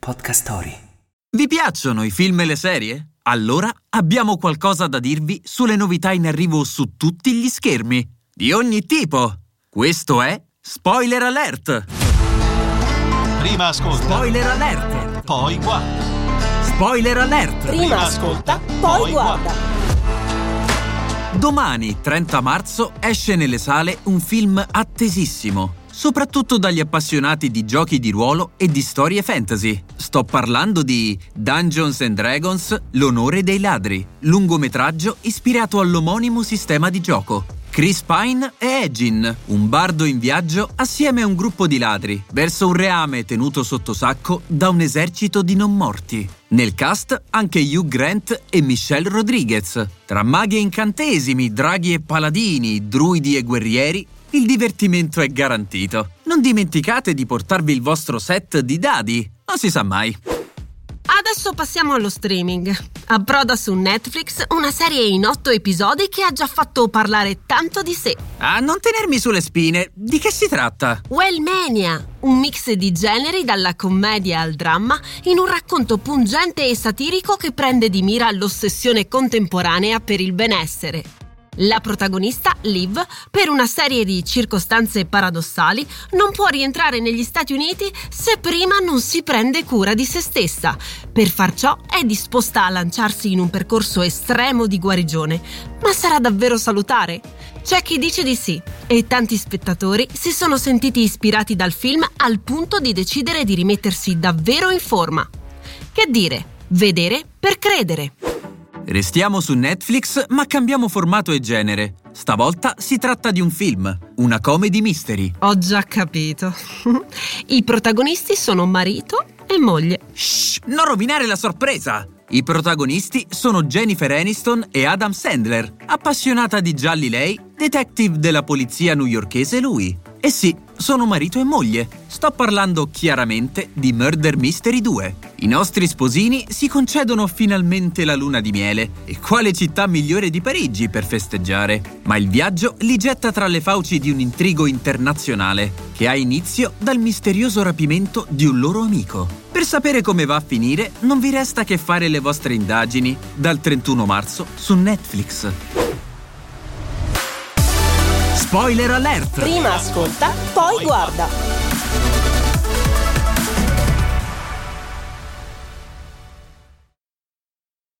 Podcast Story. Vi piacciono i film e le serie? Allora abbiamo qualcosa da dirvi sulle novità in arrivo su tutti gli schermi, di ogni tipo. Questo è Spoiler Alert! Prima ascolta. Spoiler Alert! Poi guarda. Spoiler Alert! Prima ascolta, poi guarda. Domani, 30 marzo, esce nelle sale un film attesissimo, soprattutto dagli appassionati di giochi di ruolo e di storie fantasy. Sto parlando di Dungeons and Dragons, L'onore dei ladri, lungometraggio ispirato all'omonimo sistema di gioco. Chris Pine e Egin, un bardo in viaggio assieme a un gruppo di ladri, verso un reame tenuto sotto sacco da un esercito di non morti. Nel cast anche Hugh Grant e Michelle Rodriguez. Tra maghi e incantesimi, draghi e paladini, druidi e guerrieri, il divertimento è garantito. Non dimenticate di portarvi il vostro set di dadi, non si sa mai. Adesso passiamo allo streaming. Approda su Netflix una serie in otto episodi che ha già fatto parlare tanto di sé. A non tenermi sulle spine, di che si tratta? Wellmania, un mix di generi dalla commedia al dramma in un racconto pungente e satirico che prende di mira l'ossessione contemporanea per il benessere. La protagonista, Liv, per una serie di circostanze paradossali, non può rientrare negli Stati Uniti se prima non si prende cura di se stessa. Per far ciò è disposta a lanciarsi in un percorso estremo di guarigione. Ma sarà davvero salutare? C'è chi dice di sì, e tanti spettatori si sono sentiti ispirati dal film al punto di decidere di rimettersi davvero in forma. Che dire? Vedere per credere. Restiamo su Netflix, ma cambiamo formato e genere. Stavolta si tratta di un film, una comedy mystery. Ho già capito. I protagonisti sono marito e moglie. Shh, non rovinare la sorpresa! I protagonisti sono Jennifer Aniston e Adam Sandler, appassionata di gialli lei, detective della polizia newyorkese lui. E sì, sono marito e moglie. Sto parlando chiaramente di Murder Mystery 2. I nostri sposini si concedono finalmente la luna di miele. E quale città migliore di Parigi per festeggiare? Ma il viaggio li getta tra le fauci di un intrigo internazionale, che ha inizio dal misterioso rapimento di un loro amico. Per sapere come va a finire, non vi resta che fare le vostre indagini dal 31 marzo su Netflix. Spoiler alert! Prima ascolta, poi guarda.